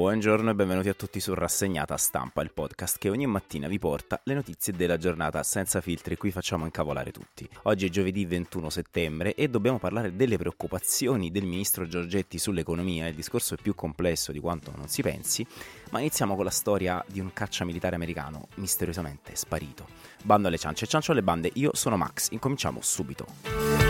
Buongiorno e benvenuti a tutti su Rassegnata Stampa, il podcast che ogni mattina vi porta le notizie della giornata senza filtri, qui facciamo incavolare tutti. Oggi è giovedì 21 settembre e dobbiamo parlare delle preoccupazioni del ministro Giorgetti sull'economia, il discorso è più complesso di quanto non si pensi, ma iniziamo con la storia di un caccia militare americano misteriosamente sparito. Bando alle ciance, ciancio alle bande, io sono Max, incominciamo subito.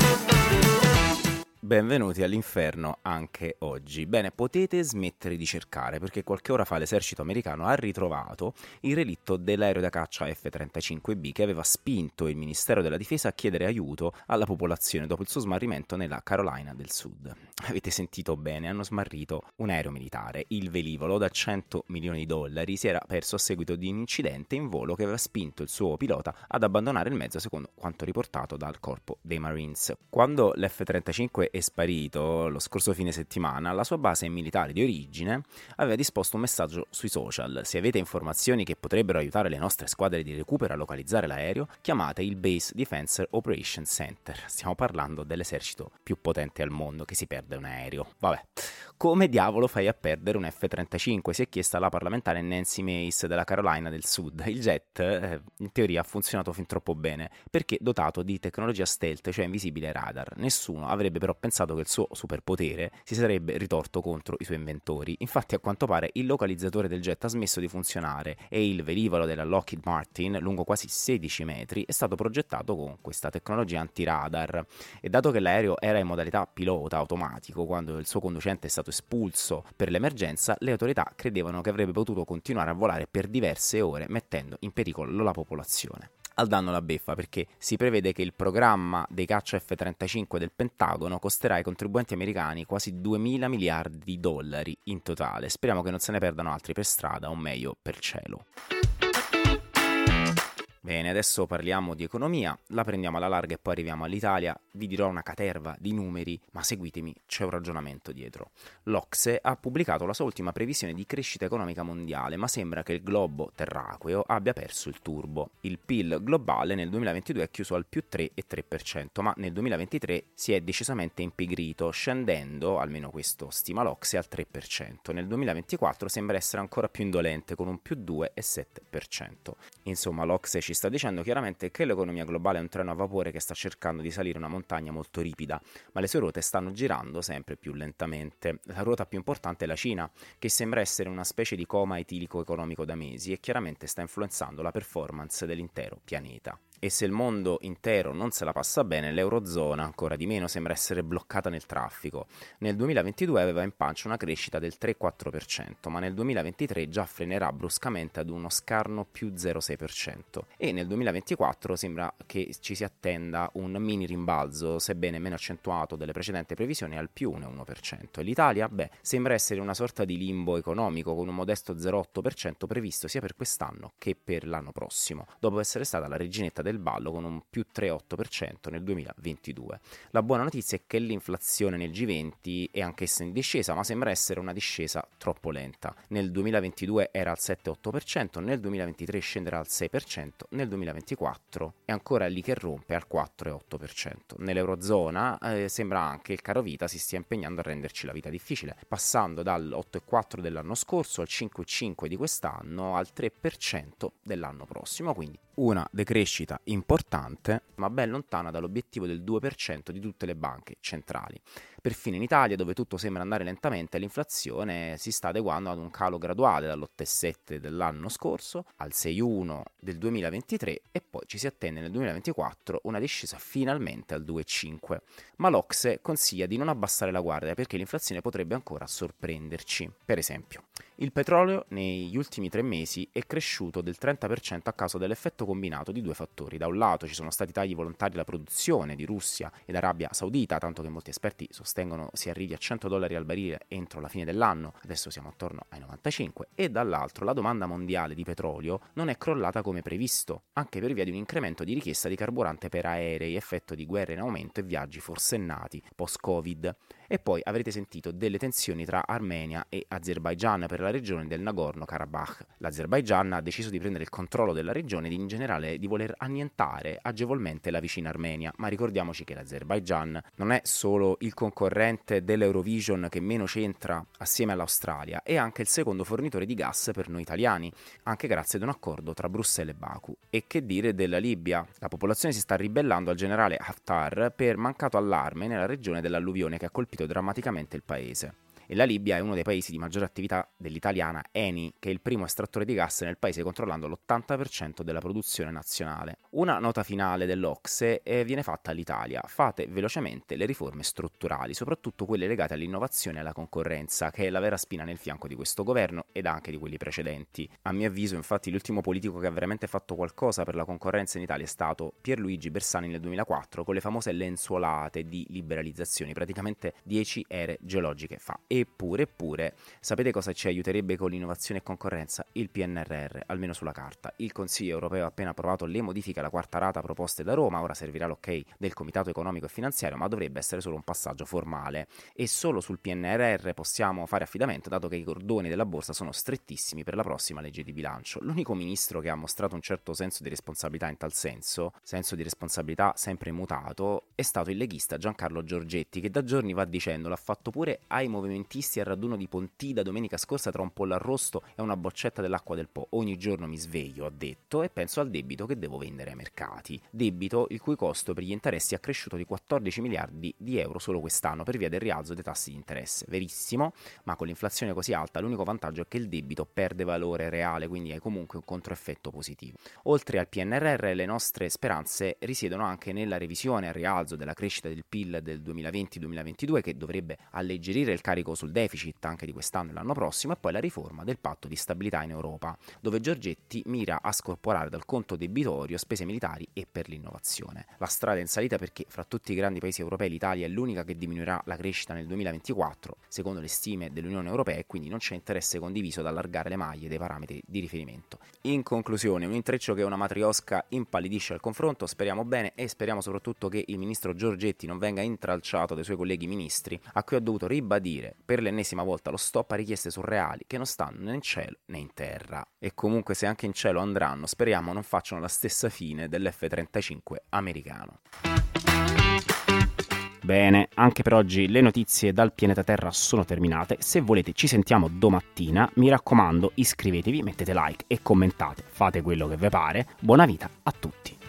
Benvenuti all'inferno anche oggi. Bene, potete smettere di cercare perché qualche ora fa l'esercito americano ha ritrovato il relitto dell'aereo da caccia F-35B che aveva spinto il Ministero della Difesa a chiedere aiuto alla popolazione dopo il suo smarrimento nella Carolina del Sud. Avete sentito bene, hanno smarrito un aereo militare. Il velivolo da 100 milioni di dollari si era perso a seguito di un incidente in volo che aveva spinto il suo pilota ad abbandonare il mezzo secondo quanto riportato dal corpo dei Marines. Quando l'F-35 è sparito lo scorso fine settimana, la sua base militare di origine aveva disposto un messaggio sui social. Se avete informazioni che potrebbero aiutare le nostre squadre di recupero a localizzare l'aereo, chiamate il Base Defense Operations Center. Stiamo parlando dell'esercito più potente al mondo che si perde un aereo. Vabbè. Come diavolo fai a perdere un F-35? Si è chiesta la parlamentare Nancy Mace della Carolina del Sud. Il jet, eh, in teoria, ha funzionato fin troppo bene perché dotato di tecnologia stealth, cioè invisibile radar. Nessuno avrebbe però pensato che il suo superpotere si sarebbe ritorto contro i suoi inventori. Infatti, a quanto pare, il localizzatore del jet ha smesso di funzionare e il velivolo della Lockheed Martin, lungo quasi 16 metri, è stato progettato con questa tecnologia antiradar. E dato che l'aereo era in modalità pilota automatico quando il suo conducente è stato espulso per l'emergenza, le autorità credevano che avrebbe potuto continuare a volare per diverse ore mettendo in pericolo la popolazione al danno la beffa perché si prevede che il programma dei caccia F-35 del Pentagono costerà ai contribuenti americani quasi 2 mila miliardi di dollari in totale. Speriamo che non se ne perdano altri per strada o meglio per cielo. Bene, adesso parliamo di economia, la prendiamo alla larga e poi arriviamo all'Italia. Vi dirò una caterva di numeri, ma seguitemi, c'è un ragionamento dietro. L'Ocse ha pubblicato la sua ultima previsione di crescita economica mondiale, ma sembra che il globo terraqueo abbia perso il turbo. Il PIL globale nel 2022 è chiuso al più 3,3%, ma nel 2023 si è decisamente impigrito, scendendo, almeno questo stima l'Ocse, al 3%. Nel 2024 sembra essere ancora più indolente, con un più 2,7%. Insomma, l'Ocse ci sta dicendo chiaramente che l'economia globale è un treno a vapore che sta cercando di salire una montagna molto ripida, ma le sue ruote stanno girando sempre più lentamente. La ruota più importante è la Cina, che sembra essere una specie di coma etilico economico da mesi e chiaramente sta influenzando la performance dell'intero pianeta e se il mondo intero non se la passa bene, l'Eurozona ancora di meno sembra essere bloccata nel traffico. Nel 2022 aveva in pancia una crescita del 3,4%, ma nel 2023 già frenerà bruscamente ad uno scarno più 0,6% e nel 2024 sembra che ci si attenda un mini rimbalzo, sebbene meno accentuato delle precedenti previsioni, al più 1,1%. E l'Italia? Beh, sembra essere una sorta di limbo economico con un modesto 0,8% previsto sia per quest'anno che per l'anno prossimo, dopo essere stata la reginetta del del ballo con un più 3,8% nel 2022. La buona notizia è che l'inflazione nel G20 è anch'essa in discesa, ma sembra essere una discesa troppo lenta. Nel 2022 era al 7,8%, nel 2023 scenderà al 6%, nel 2024 è ancora lì che rompe al 4,8%. Nell'Eurozona eh, sembra anche che il caro vita si stia impegnando a renderci la vita difficile, passando dall'8,4% dell'anno scorso al 5,5% di quest'anno al 3% dell'anno prossimo, quindi una decrescita importante, ma ben lontana dall'obiettivo del 2% di tutte le banche centrali. Perfino in Italia, dove tutto sembra andare lentamente, l'inflazione si sta adeguando ad un calo graduale dall'8,7 dell'anno scorso al 6,1 del 2023 e poi ci si attende nel 2024 una discesa finalmente al 2,5. Ma l'Ocse consiglia di non abbassare la guardia perché l'inflazione potrebbe ancora sorprenderci. Per esempio, Il petrolio negli ultimi tre mesi è cresciuto del 30% a causa dell'effetto combinato di due fattori. Da un lato ci sono stati tagli volontari alla produzione di Russia ed Arabia Saudita, tanto che molti esperti sostengono si arrivi a 100 dollari al barile entro la fine dell'anno, adesso siamo attorno ai 95, e dall'altro la domanda mondiale di petrolio non è crollata come previsto, anche per via di un incremento di richiesta di carburante per aerei, effetto di guerre in aumento e viaggi forsennati post-Covid. E poi avrete sentito delle tensioni tra Armenia e Azerbaijan per la regione del Nagorno-Karabakh. L'Azerbaijan ha deciso di prendere il controllo della regione ed in generale di voler annientare agevolmente la vicina Armenia, ma ricordiamoci che l'Azerbaijan non è solo il concorrente dell'Eurovision che meno c'entra assieme all'Australia, è anche il secondo fornitore di gas per noi italiani, anche grazie ad un accordo tra Bruxelles e Baku. E che dire della Libia? La popolazione si sta ribellando al generale Haftar per mancato allarme nella regione dell'alluvione che ha colpito drammaticamente il paese e la Libia è uno dei paesi di maggiore attività dell'italiana Eni, che è il primo estrattore di gas nel paese controllando l'80% della produzione nazionale. Una nota finale dell'Ocse eh, viene fatta all'Italia. Fate velocemente le riforme strutturali, soprattutto quelle legate all'innovazione e alla concorrenza, che è la vera spina nel fianco di questo governo ed anche di quelli precedenti. A mio avviso, infatti, l'ultimo politico che ha veramente fatto qualcosa per la concorrenza in Italia è stato Pierluigi Bersani nel 2004 con le famose lenzuolate di liberalizzazioni, praticamente 10 ere geologiche fa. E Eppure, eppure, sapete cosa ci aiuterebbe con l'innovazione e concorrenza? Il PNRR, almeno sulla carta. Il Consiglio europeo ha appena approvato le modifiche alla quarta rata proposte da Roma, ora servirà l'ok del Comitato Economico e Finanziario, ma dovrebbe essere solo un passaggio formale. E solo sul PNRR possiamo fare affidamento, dato che i cordoni della borsa sono strettissimi per la prossima legge di bilancio. L'unico ministro che ha mostrato un certo senso di responsabilità in tal senso, senso di responsabilità sempre mutato, è stato il leghista Giancarlo Giorgetti, che da giorni va dicendo l'ha fatto pure ai movimenti adventisti al raduno di Pontida domenica scorsa tra un pollo arrosto e una boccetta dell'acqua del Po. Ogni giorno mi sveglio, ha detto, e penso al debito che devo vendere ai mercati. Debito il cui costo per gli interessi è cresciuto di 14 miliardi di euro solo quest'anno per via del rialzo dei tassi di interesse. Verissimo, ma con l'inflazione così alta l'unico vantaggio è che il debito perde valore reale, quindi hai comunque un controeffetto positivo. Oltre al PNRR, le nostre speranze risiedono anche nella revisione al rialzo della crescita del PIL del 2020-2022 che dovrebbe alleggerire il carico sul deficit anche di quest'anno e l'anno prossimo e poi la riforma del patto di stabilità in Europa, dove Giorgetti mira a scorporare dal conto debitorio spese militari e per l'innovazione. La strada è in salita perché fra tutti i grandi paesi europei l'Italia è l'unica che diminuirà la crescita nel 2024, secondo le stime dell'Unione Europea, e quindi non c'è interesse condiviso ad allargare le maglie dei parametri di riferimento. In conclusione, un intreccio che una matriosca impallidisce al confronto, speriamo bene e speriamo soprattutto che il ministro Giorgetti non venga intralciato dai suoi colleghi ministri, a cui ha dovuto ribadire per l'ennesima volta lo stop a richieste surreali che non stanno né in cielo né in terra. E comunque se anche in cielo andranno, speriamo non facciano la stessa fine dell'F-35 americano. Bene, anche per oggi le notizie dal pianeta Terra sono terminate. Se volete ci sentiamo domattina. Mi raccomando, iscrivetevi, mettete like e commentate. Fate quello che vi pare. Buona vita a tutti.